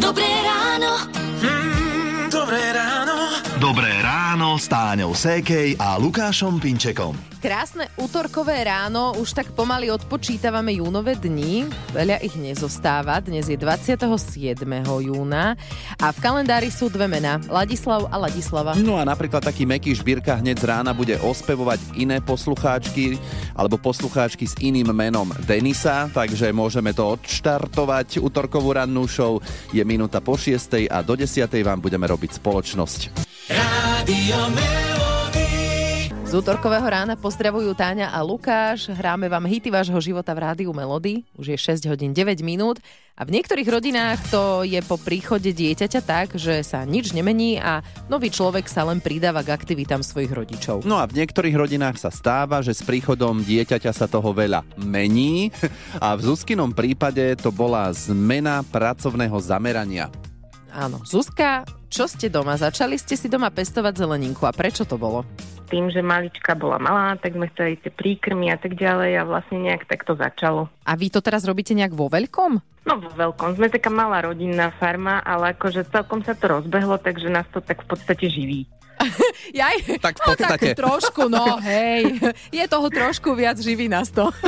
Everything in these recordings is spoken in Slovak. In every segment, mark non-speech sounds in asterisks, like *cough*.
Dobré ráno. Mm, dobré ráno. Dobré ráno s Táňou Sékej a Lukášom Pinčekom. Krásne útorkové ráno, už tak pomaly odpočítavame júnové dni, veľa ich nezostáva, dnes je 27. júna a v kalendári sú dve mená, Ladislav a Ladislava. No a napríklad taký meký žbírka hneď z rána bude ospevovať iné poslucháčky alebo poslucháčky s iným menom Denisa, takže môžeme to odštartovať. Útorkovú rannú show je minúta po 6. a do 10. vám budeme robiť spoločnosť. Rádio Melody. Z útorkového rána pozdravujú Táňa a Lukáš, hráme vám hity vášho života v rádiu Melody, už je 6 hodín 9 minút a v niektorých rodinách to je po príchode dieťaťa tak, že sa nič nemení a nový človek sa len pridáva k aktivitám svojich rodičov. No a v niektorých rodinách sa stáva, že s príchodom dieťaťa sa toho veľa mení *laughs* a v Zuzkinom prípade to bola zmena pracovného zamerania. Áno, Zuzka, čo ste doma? Začali ste si doma pestovať zeleninku a prečo to bolo? tým, že malička bola malá, tak sme chceli tie príkrmy a tak ďalej a vlastne nejak tak to začalo. A vy to teraz robíte nejak vo veľkom? No vo veľkom. Sme taká malá rodinná farma, ale akože celkom sa to rozbehlo, takže nás to tak v podstate živí. *laughs* Jaj, Tak v no, podstate. tak trošku, no *laughs* hej. Je toho trošku viac, živí nás to. *laughs*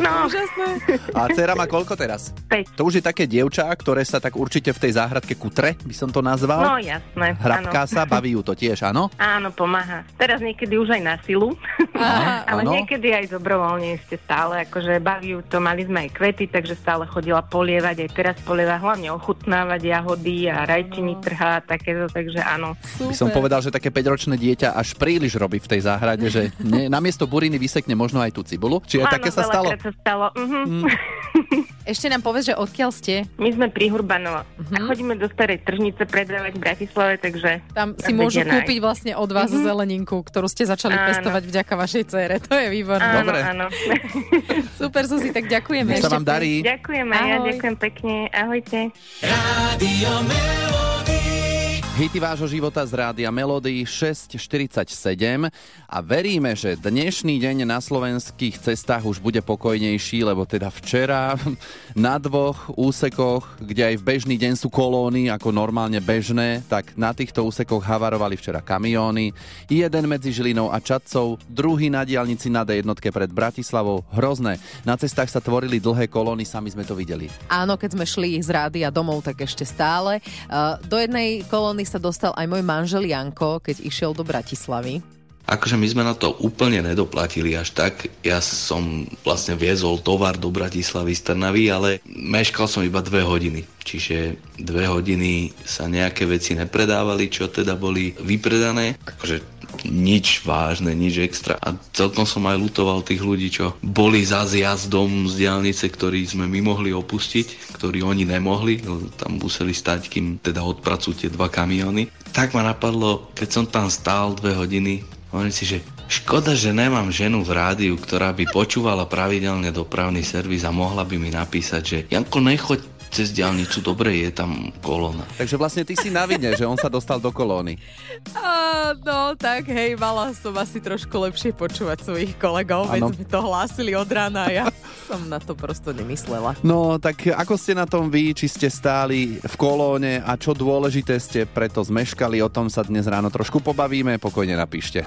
No, Úžasné. A dcera má koľko teraz? 5. To už je také dievča, ktoré sa tak určite v tej záhradke kutre, by som to nazval. No jasné. Hrabká áno. sa, baví ju to tiež, áno? Áno, pomáha. Teraz niekedy už aj na silu, Aha, ale áno. niekedy aj dobrovoľne ešte stále, akože baví ju to, mali sme aj kvety, takže stále chodila polievať, aj teraz polieva, hlavne ochutnávať jahody a rajčiny trhá a takéto, takže áno. By som povedal, že také 5-ročné dieťa až príliš robí v tej záhrade, že nie, namiesto buriny vysekne možno aj tú cibulu. Či aj áno, také sa stalo? sa stalo. Mhm. *laughs* Ešte nám povedz, že odkiaľ ste. My sme pri Hurbanovo Mhm. a chodíme do starej tržnice predávať v Bratislave, takže Tam si môžu nájsť. kúpiť vlastne od vás Mhm. zeleninku, ktorú ste začali Áno. pestovať vďaka vašej cére. To je výborné. áno, Dobre. áno. *laughs* Super, Suzi, tak ďakujeme. Nech sa vám darí. ďakujem aj ja, Ahoj. ďakujem pekne. Ahojte. Rádio. Hity vášho života z rádia Melody 6.47 a veríme, že dnešný deň na slovenských cestách už bude pokojnejší, lebo teda včera *laughs* na dvoch úsekoch, kde aj v bežný deň sú kolóny ako normálne bežné, tak na týchto úsekoch havarovali včera kamióny. Jeden medzi Žilinou a Čadcov, druhý na diálnici na D1 pred Bratislavou. Hrozné. Na cestách sa tvorili dlhé kolóny, sami sme to videli. Áno, keď sme šli z rádia domov, tak ešte stále. Uh, do jednej kolóny sa dostal aj môj manžel Janko, keď išiel do Bratislavy. Akože my sme na to úplne nedoplatili až tak. Ja som vlastne viezol tovar do Bratislavy z Trnavy, ale meškal som iba dve hodiny. Čiže dve hodiny sa nejaké veci nepredávali, čo teda boli vypredané. Akože nič vážne, nič extra. A celkom som aj lutoval tých ľudí, čo boli za zjazdom z diálnice, ktorý sme my mohli opustiť, ktorý oni nemohli, tam museli stať, kým teda odpracujú tie dva kamióny. Tak ma napadlo, keď som tam stál dve hodiny, hovorím si, že škoda, že nemám ženu v rádiu, ktorá by počúvala pravidelne dopravný servis a mohla by mi napísať, že Janko, nechoď cez diálnicu, dobre, je tam kolona. Takže vlastne ty si na vine, že on sa dostal do kolóny. A, no tak hej, mala som asi trošku lepšie počúvať svojich kolegov, veď Áno. sme to hlásili od rána a ja *laughs* som na to prosto nemyslela. No, tak ako ste na tom vy, či ste stáli v kolóne a čo dôležité ste preto zmeškali, o tom sa dnes ráno trošku pobavíme, pokojne napíšte.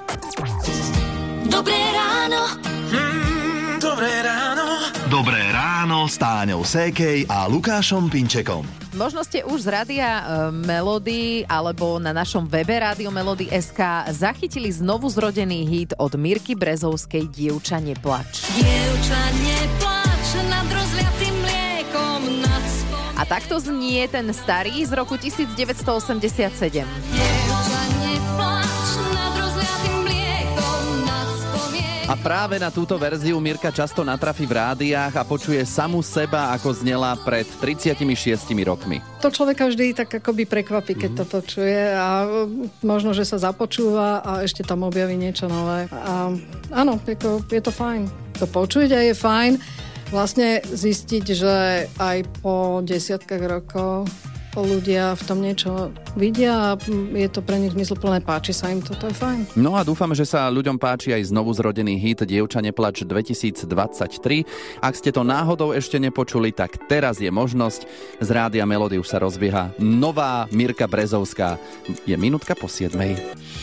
S Táňou Sékej a Lukášom Pinčekom. Možno ste už z rádia e, Melody alebo na našom webe Radio Melody SK zachytili znovu zrodený hit od Mirky Brezovskej Dievča neplač. Dievča, neplač nad rozliatým mliekom nad spom... A takto znie ten starý z roku 1987. A práve na túto verziu Mirka často natrafí v rádiách a počuje samú seba, ako znela pred 36 rokmi. to človeka vždy tak akoby prekvapí, keď to počuje a možno, že sa započúva a ešte tam objaví niečo nové. A áno, ako, je to fajn. To počuť a je fajn vlastne zistiť, že aj po desiatkách rokov ľudia v tom niečo vidia a je to pre nich zmysluplné, páči sa im to, to je fajn. No a dúfame, že sa ľuďom páči aj znovu zrodený hit Dievča neplač 2023. Ak ste to náhodou ešte nepočuli, tak teraz je možnosť. Z Rádia Melody už sa rozbieha nová Mirka Brezovská. Je minútka po 7.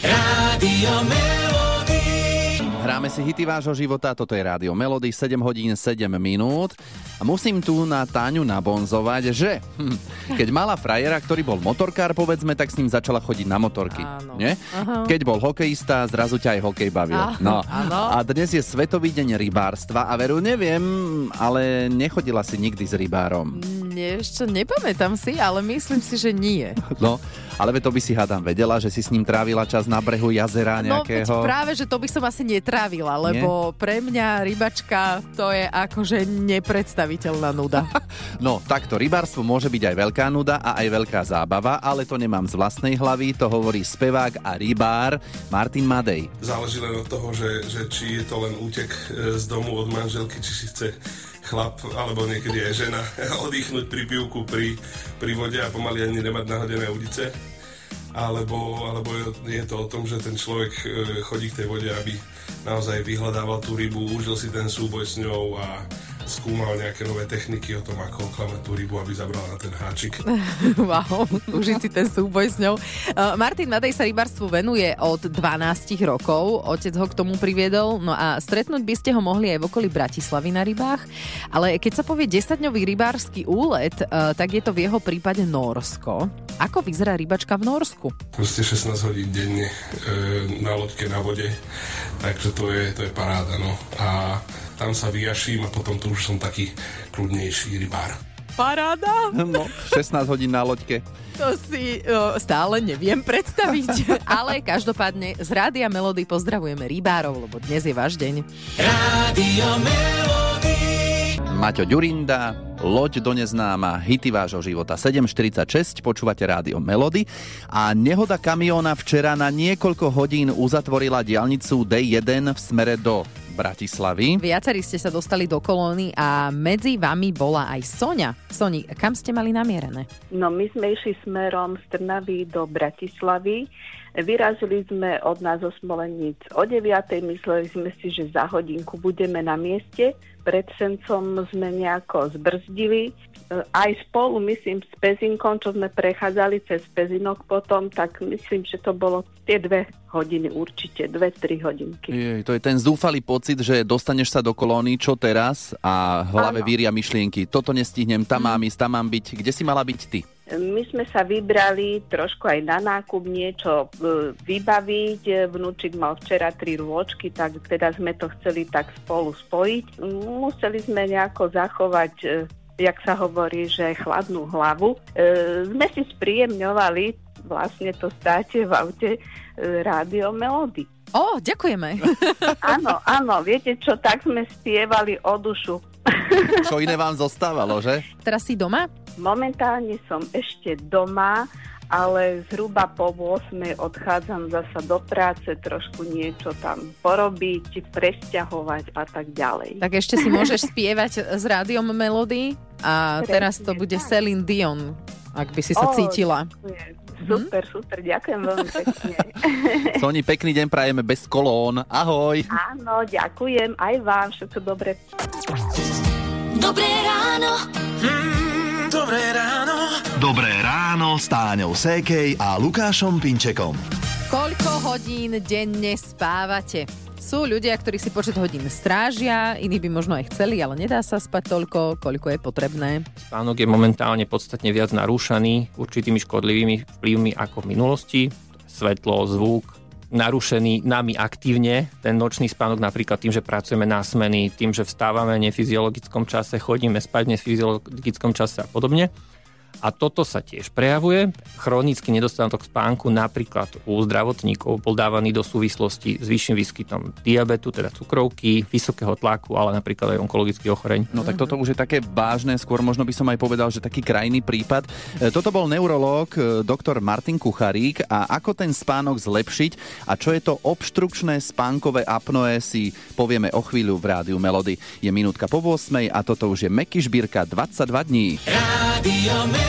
Rádio Melody. Hráme si hity vášho života, toto je Rádio Melody, 7 hodín 7 minút. A musím tu na Táňu nabonzovať, že hm, keď mala frajera, ktorý bol motorkár, povedzme, tak s ním začala chodiť na motorky. Áno. Nie? Aha. Keď bol hokejista, zrazu ťa aj hokej bavil. Áno, No. áno. A dnes je Svetový deň rybárstva a veru neviem, ale nechodila si nikdy s rybárom. Nie, ešte nepamätám si, ale myslím si, že nie. No, ale to by si hádam vedela, že si s ním trávila čas na brehu jazera No nejakého. práve, že to by som asi netrávila, lebo pre mňa rybačka to je akože nepredstaviteľná nuda. *laughs* No, takto rybárstvo môže byť aj veľká nuda a aj veľká zábava, ale to nemám z vlastnej hlavy, to hovorí spevák a rybár Martin Madej. Záleží len od toho, že, že či je to len útek e, z domu od manželky, či si chce chlap, alebo niekedy aj žena *laughs* oddychnúť pri pivku, pri, pri vode a pomaly ani nemať nahodené ulice. Alebo, alebo je- to o tom, že ten človek e, chodí k tej vode, aby naozaj vyhľadával tú rybu, užil si ten súboj s ňou a skúmal nejaké nové techniky o tom, ako oklamať tú rybu, aby zabrala na ten háčik. *laughs* wow, užiť si ten súboj s ňou. Uh, Martin Madej sa rybárstvu venuje od 12 rokov, otec ho k tomu priviedol, no a stretnúť by ste ho mohli aj v okolí Bratislavy na rybách, ale keď sa povie 10-dňový rybársky úlet, uh, tak je to v jeho prípade Norsko. Ako vyzerá rybačka v Norsku? proste 16 hodín denne e, na loďke na vode, takže to je, to je paráda, no. A tam sa vyjaším a potom tu už som taký kľudnejší rybár. Paráda? No, 16 hodín na loďke. To si uh, stále neviem predstaviť. *laughs* Ale každopádne z Rádia Melody pozdravujeme rybárov, lebo dnes je váš deň. Rádio Melody. Maťo Ďurinda, loď do neznáma, hity vášho života 7.46, počúvate rádio Melody a nehoda kamióna včera na niekoľko hodín uzatvorila diálnicu D1 v smere do Bratislavy. Viacerí ste sa dostali do kolóny a medzi vami bola aj Sonia. Soni, kam ste mali namierené? No my sme išli smerom z Trnavy do Bratislavy. Vyrazili sme od nás zo Smoleníc o 9. Mysleli sme si, že za hodinku budeme na mieste. Pred Sencom sme nejako zbrzdili. Aj spolu, myslím, s Pezinkom, čo sme prechádzali cez Pezinok potom, tak myslím, že to bolo tie dve hodiny určite, dve, tri hodinky. Jej, to je ten zúfalý pocit, že dostaneš sa do kolóny, čo teraz? A hlave Áno. víria myšlienky, toto nestihnem, tam mám ísť, tam mám byť. Kde si mala byť ty? My sme sa vybrali trošku aj na nákup niečo e, vybaviť. Vnúčik mal včera tri rôčky, tak teda sme to chceli tak spolu spojiť. Museli sme nejako zachovať, e, jak sa hovorí, že chladnú hlavu. E, Sme si spríjemňovali vlastne to státe v aute e, rádio Melody. Ó, ďakujeme. *laughs* Áno, áno, viete čo, tak sme spievali o dušu. *laughs* Čo iné vám zostávalo, že? Teraz si doma? Momentálne som ešte doma, ale zhruba po 8 odchádzam zasa do práce, trošku niečo tam porobiť, presťahovať a tak ďalej. Tak ešte si môžeš spievať s rádiom Melody a Presne teraz to bude tak. Celine Dion, ak by si sa Ó, cítila. Super, super, ďakujem veľmi pekne. *laughs* Soni, pekný deň prajeme bez kolón. Ahoj. Áno, ďakujem aj vám, všetko dobre. Dobré ráno. Mm, dobré ráno. Dobré ráno s Táňou Sékej a Lukášom Pinčekom. Koľko hodín denne spávate? Sú ľudia, ktorí si počet hodín strážia, iní by možno aj chceli, ale nedá sa spať toľko, koľko je potrebné. Spánok je momentálne podstatne viac narúšaný určitými škodlivými vplyvmi ako v minulosti. Svetlo, zvuk, narušený nami aktívne. Ten nočný spánok napríklad tým, že pracujeme na smeny, tým, že vstávame v nefyziologickom čase, chodíme spať v nefyziologickom čase a podobne. A toto sa tiež prejavuje. Chronický nedostatok spánku napríklad u zdravotníkov bol dávaný do súvislosti s vyšším výskytom diabetu, teda cukrovky, vysokého tlaku, ale napríklad aj onkologických ochorení. No tak toto už je také vážne, skôr možno by som aj povedal, že taký krajný prípad. E, Toto bol neurológ e, doktor Martin Kucharík a ako ten spánok zlepšiť a čo je to obštrukčné spánkové apnoe si povieme o chvíľu v rádiu Melody. Je minútka po 8 a toto už je Meky Žbírka 22 dní. Rádio.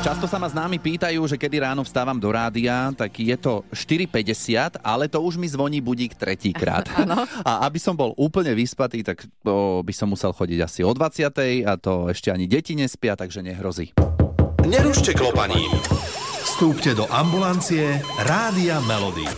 Často sa ma známi pýtajú, že kedy ráno vstávam do rádia, tak je to 4.50, ale to už mi zvoní budík tretíkrát. *laughs* A aby som bol úplne vyspatý, tak to by som musel chodiť asi o 20. a to ešte ani deti nespia, takže nehrozí. Nerušte klopaním. Vstúpte do ambulancie Rádia Melody.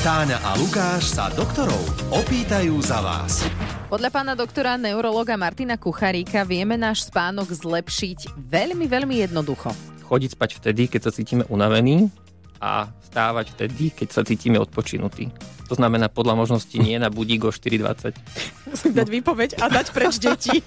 Táňa a Lukáš sa doktorov opýtajú za vás. Podľa pána doktora neurologa Martina Kucharíka vieme náš spánok zlepšiť veľmi, veľmi jednoducho. Chodiť spať vtedy, keď sa cítime unavení a stávať vtedy, keď sa cítime odpočinutí. To znamená podľa možnosti nie na budík o 4.20. Musím dať výpoveď a dať preč deti.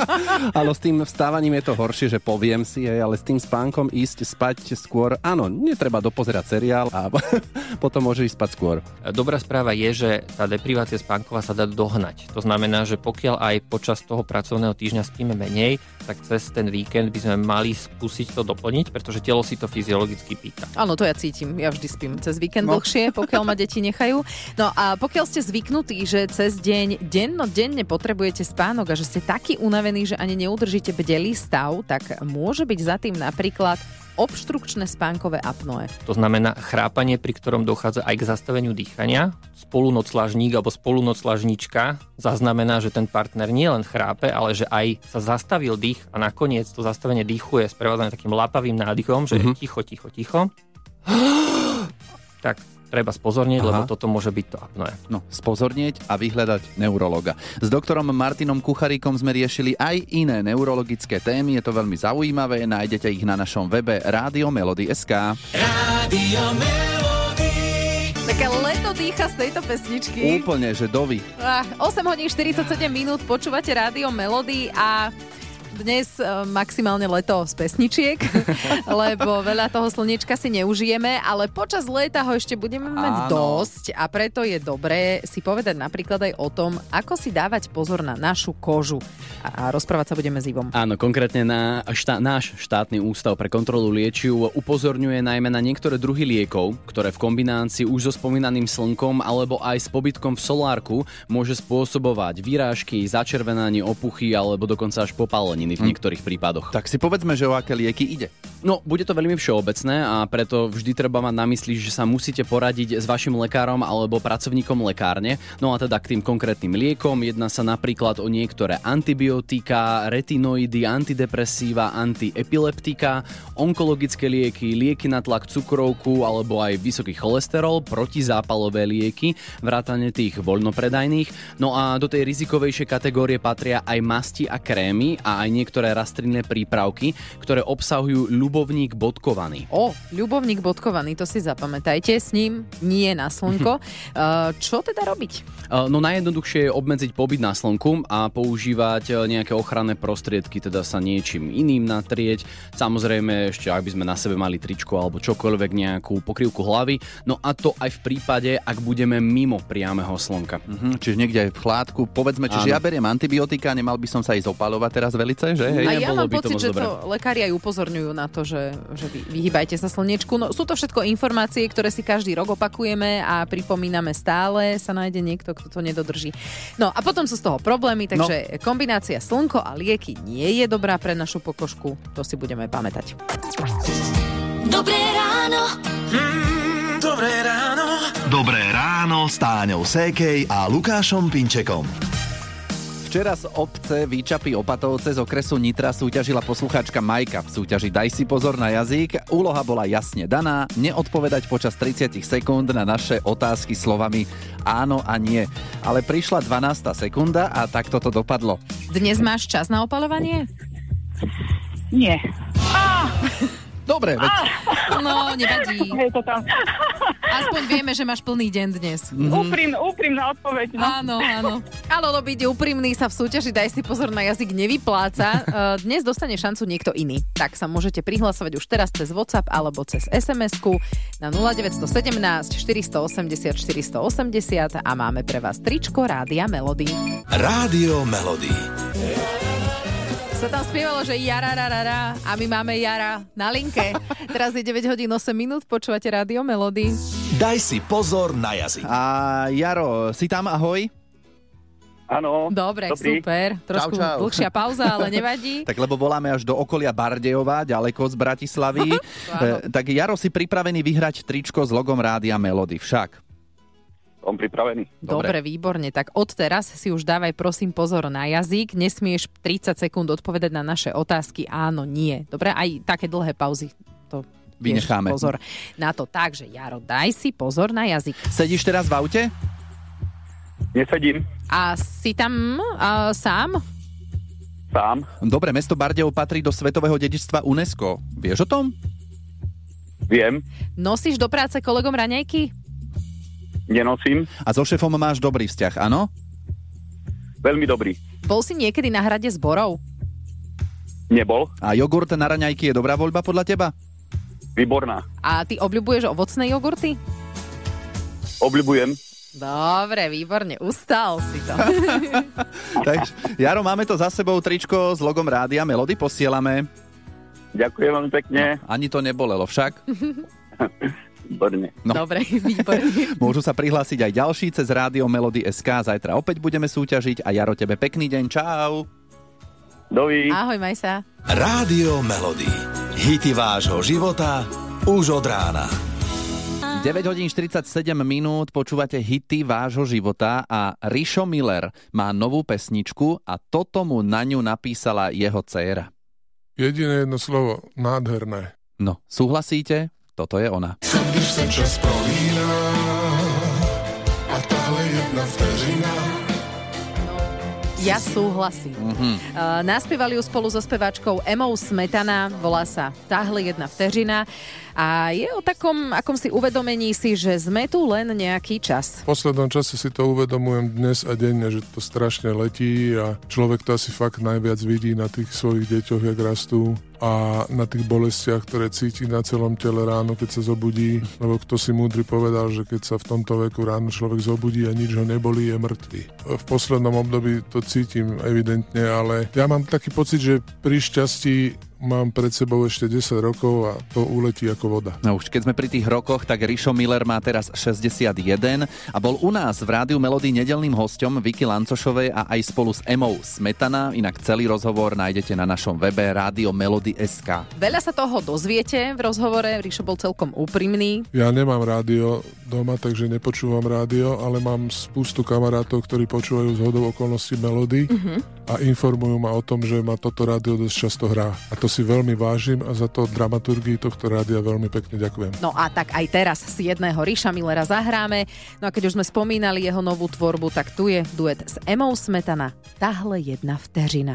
*laughs* Ale s tým vstávaním je to horšie, že poviem si, hej, ale s tým spánkom ísť spať skôr, áno, netreba dopozerať seriál a *laughs* potom môže ísť spať skôr. Dobrá správa je, že tá deprivácia spánková sa dá dohnať. To znamená, že pokiaľ aj počas toho pracovného týždňa spíme menej, tak cez ten víkend by sme mali skúsiť to doplniť, pretože telo si to fyziologicky pýta. Áno, to ja cítim. Ja vždy spím cez víkend No. dlhšie, pokiaľ ma deti nechajú. No a pokiaľ ste zvyknutí, že cez deň denno denne potrebujete spánok a že ste takí unavení, že ani neudržíte bdelý stav, tak môže byť za tým napríklad obštrukčné spánkové apnoe. To znamená chrápanie, pri ktorom dochádza aj k zastaveniu dýchania. Spolunoclažník alebo spolunoclažníčka zaznamená, že ten partner nielen chrápe, ale že aj sa zastavil dých a nakoniec to zastavenie dýchu je sprevádzané takým lapavým nádychom, že Mhm. je ticho, ticho, ticho. *gasps* tak treba spozornieť, Aha. lebo toto môže byť to apnoe. No, spozornieť a vyhľadať neurologa. S doktorom Martinom Kucharíkom sme riešili aj iné neurologické témy, je to veľmi zaujímavé, nájdete ich na našom webe Rádio Melody.sk. Rádio Melody. Také leto dýcha z tejto pesničky. Úplne, že dovi. Ah, 8 hodín 47 minút počúvate rádio Melody a dnes e, maximálne leto z pesničiek, *laughs* lebo veľa toho slnečka si neužijeme, ale počas leta ho ešte budeme mať Áno. dosť a preto je dobré si povedať napríklad aj o tom, ako si dávať pozor na našu kožu. A, rozprávať sa budeme s Ivom. Áno, konkrétne na štá, náš štátny ústav pre kontrolu liečiv upozorňuje najmä na niektoré druhy liekov, ktoré v kombinácii už so spomínaným slnkom alebo aj s pobytkom v solárku môže spôsobovať výrážky, začervenanie, opuchy alebo dokonca až popáleniny v niektorých prípadoch. Tak si povedzme, že o aké lieky ide. No, bude to veľmi všeobecné a preto vždy treba mať na mysli, že sa musíte poradiť s vašim lekárom alebo pracovníkom lekárne. No a teda k tým konkrétnym liekom jedná sa napríklad o niektoré antibiotika, retinoidy, antidepresíva, antiepileptika, onkologické lieky, lieky na tlak cukrovku alebo aj vysoký cholesterol, protizápalové lieky, vrátane tých voľnopredajných. No a do tej rizikovejšej kategórie patria aj masti a krémy a aj niektoré rastlinné prípravky, ktoré obsahujú ľubovník bodkovaný. O, ľubovník bodkovaný, to si zapamätajte, s ním nie na slnko. Uh, *laughs* čo teda robiť? Uh, No najjednoduchšie je obmedziť pobyt na slnku a používať uh, nejaké ochranné prostriedky, teda sa niečím iným natrieť. Samozrejme ešte, ak by sme na sebe mali tričko alebo čokoľvek, nejakú pokrývku hlavy. No a to aj v prípade, ak budeme mimo priameho slnka. Mhm, čiže niekde aj v chládku. Povedzme, čiže Áno. ja beriem antibiotika, nemal by som sa ísť opalovať teraz velice, že? Hej? A ja mám to pocit, moc že dobré. to lekári aj upozorňujú na to, že, že vy, vyhýbajte sa slnečku. No, sú to všetko informácie, ktoré si každý rok opakujeme a pripomíname stále. Sa nájde niekto, kto to nedodrží. No a potom sú z toho problémy, takže no. kombinácia slnko a lieky nie je dobrá pre našu pokožku. To si budeme pamätať. Dobré ráno. Mm, dobré ráno. Dobré ráno s Táňou Sékej a Lukášom Pinčekom. Včera z obce Výčapy Opatovce z okresu Nitra súťažila poslucháčka Majka v súťaži Daj si pozor na jazyk. Úloha bola jasne daná, neodpovedať počas 30 sekúnd na naše otázky slovami áno a nie. Ale prišla 12. sekunda a takto to dopadlo. Dnes máš čas na opalovanie? Nie. *laughs* Dobre, veď No, nevadí. Je to tam. Aspoň vieme, že máš plný deň dnes. Úprim, úprimná odpoveď. No. Áno, áno. Ale ono byť úprimný sa v súťaži Daj si pozor na jazyk nevypláca. Eh, Dnes dostane šancu niekto iný. Tak sa môžete prihlasovať už teraz cez WhatsApp alebo cez SMS-ku na 0917 480 480 a máme pre vás tričko Rádia Melody. Rádio Melody. Sa tam spievalo, že jara, ra, ra, ra, a my máme jara na linke. *laughs* Teraz je 9 hodín 8 minút, počúvate Rádio Melody. Daj si pozor na jazyk. A Jaro, si tam, ahoj? Áno. Dobre, Dobrý. super. Trošku Čau, čau. dlhšia pauza, ale *laughs* nevadí. Tak lebo voláme až do okolia Bardejova, ďaleko z Bratislavy. *laughs* E, tak Jaro si pripravený vyhrať tričko s logom Rádia Melody však. Som pripravený. Dobre. výborne. Tak od teraz si už dávaj prosím pozor na jazyk. Nesmieš 30 sekúnd odpovedať na naše otázky áno, nie. Dobre, aj také dlhé pauzy. To Vynecháme. Pozor na to. Takže Jaro, daj si pozor na jazyk. Sedíš teraz v aute? Nesedím. A si tam a, sám? Sám. Dobre, mesto Bardejov patrí do svetového dedičstva UNESCO. Vieš o tom? Viem. Nosíš do práce kolegom raňajky? Nenosím. A so šéfom máš dobrý vzťah, áno? Veľmi dobrý. Bol si niekedy na hrade zborov? Nebol. A jogurt na raňajky je dobrá voľba podľa teba? Výborná. A ty obľubuješ ovocné jogurty? Obľubujem. Dobre, výborne, ustal si to. *laughs* *laughs* Takže, Jaro, máme to za sebou tričko s logom Rádia Melody, posielame. Ďakujem veľmi pekne. No, ani to nebolelo však. *laughs* Výborne. No. Dobre, *laughs* výborne. Môžu sa prihlásiť aj ďalší cez Rádio Melody SK. Zajtra opäť budeme súťažiť a Jaro, tebe pekný deň. Čau. Dovi. Ahoj, maj sa. Rádio Melody. Hity vášho života už od rána. 9 hodín 47 minút, počúvate hity vášho života a Rišo Miller má novú pesničku a toto mu na ňu napísala jeho dcéra. Jediné jedno slovo, nádherné. No, súhlasíte? Toto je ona. Když se čas prolíná a tahle jedna vteřina Ja súhlasím. Mhm. Uh, naspievali ju spolu so speváčkou Emou Smetana, volá sa Táhle jedna vteřina a je o takom akom si uvedomení si, že sme tu len nejaký čas. V poslednom čase si to uvedomujem dnes a denne, že to strašne letí a človek to asi fakt najviac vidí na tých svojich deťoch, jak rastú a na tých bolestiach, ktoré cíti na celom tele ráno, keď sa zobudí. Lebo kto si múdry povedal, že keď sa v tomto veku ráno človek zobudí a nič ho nebolí, je mŕtvy. V poslednom období to cítim evidentne, ale ja mám taký pocit, že pri šťastí mám pred sebou ešte 10 rokov a to uletí ako voda. No už keď sme pri tých rokoch, tak Rišo Miller má teraz 61 a bol u nás v Rádiu Melody nedelným hostom Vicky Lancošovej a aj spolu s Emou Smetana. Inak celý rozhovor nájdete na našom webe Rádio Melody SK. Veľa sa toho dozviete v rozhovore, Ríšo bol celkom úprimný. Ja nemám rádio doma, takže nepočúvam rádio, ale mám spustu kamarátov, ktorí počúvajú z hodou okolností melódy Mhm. a informujú ma o tom, že ma toto rádio dosť často hrá. A to si veľmi vážim a za to dramaturgii tohto rádia veľmi pekne ďakujem. No a tak aj teraz si jedného Ríša Millera zahráme. No a keď už sme spomínali jeho novú tvorbu, tak tu je duet s Emou Smetana. Tahle jedna vteřina.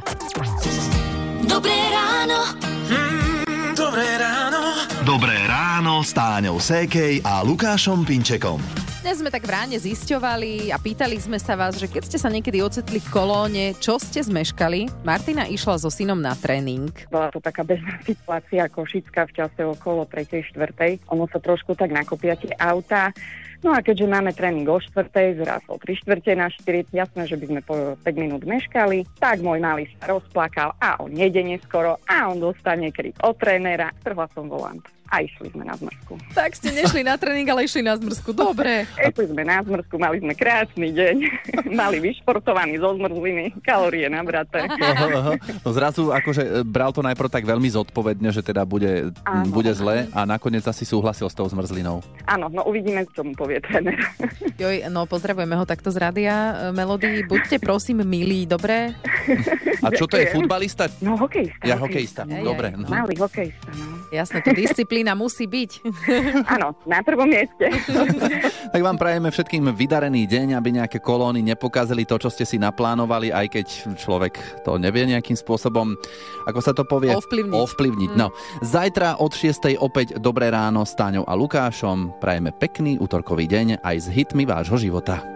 Dobré ráno. Mm, dobré ráno. Dobré ráno s Táňou Sékej a Lukášom Pinčekom. Dnes sme tak v ráne zisťovali a pýtali sme sa vás, že keď ste sa niekedy ocitli v kolóne, čo ste zmeškali? Martina išla so synom na tréning. Bola to taká bežná situácia Košická v čase okolo 3. 4. Ono sa trošku tak nakopia tie auta. No a keďže máme tréning o 4. zraz o 3 čtvrte na 4, jasné, že by sme po 5 minút meškali, tak môj malý sa rozplakal a on nejde neskoro a on dostane krik od trénera, trhla som volant a išli sme na zmrzku. Tak ste nešli na tréning, ale išli na zmrzku. Dobre. Išli sme na zmrzku, mali sme krásny deň, *laughs* mali vyšportovaný zo zmrzliny, kalórie nabraté. No zrazu akože e, bral to najprv tak veľmi zodpovedne, že teda bude, Áno. bude zle a nakoniec asi súhlasil s tou zmrzlinou. Áno, no uvidíme, čo mu povie tréner. *laughs* Joj, no pozdravujeme ho takto z rádia e, Melody. Buďte prosím milí, dobre? A čo to je, futbalista? No hokejista. Ja hokejista, Hej, dobre. hej. No. Malý hokejista, no. Jasné, to disciplína musí byť. *laughs* Áno, na prvom mieste. *laughs* Tak vám prajeme všetkým vydarený deň, aby nejaké kolóny nepokazili to, čo ste si naplánovali, aj keď človek to nevie nejakým spôsobom, ako sa to povie? Ovplyvniť. Ovplyvniť. No. Zajtra od 6. opäť Dobré ráno s Táňou a Lukášom. Prajeme pekný útorkový deň aj s hitmi vášho života.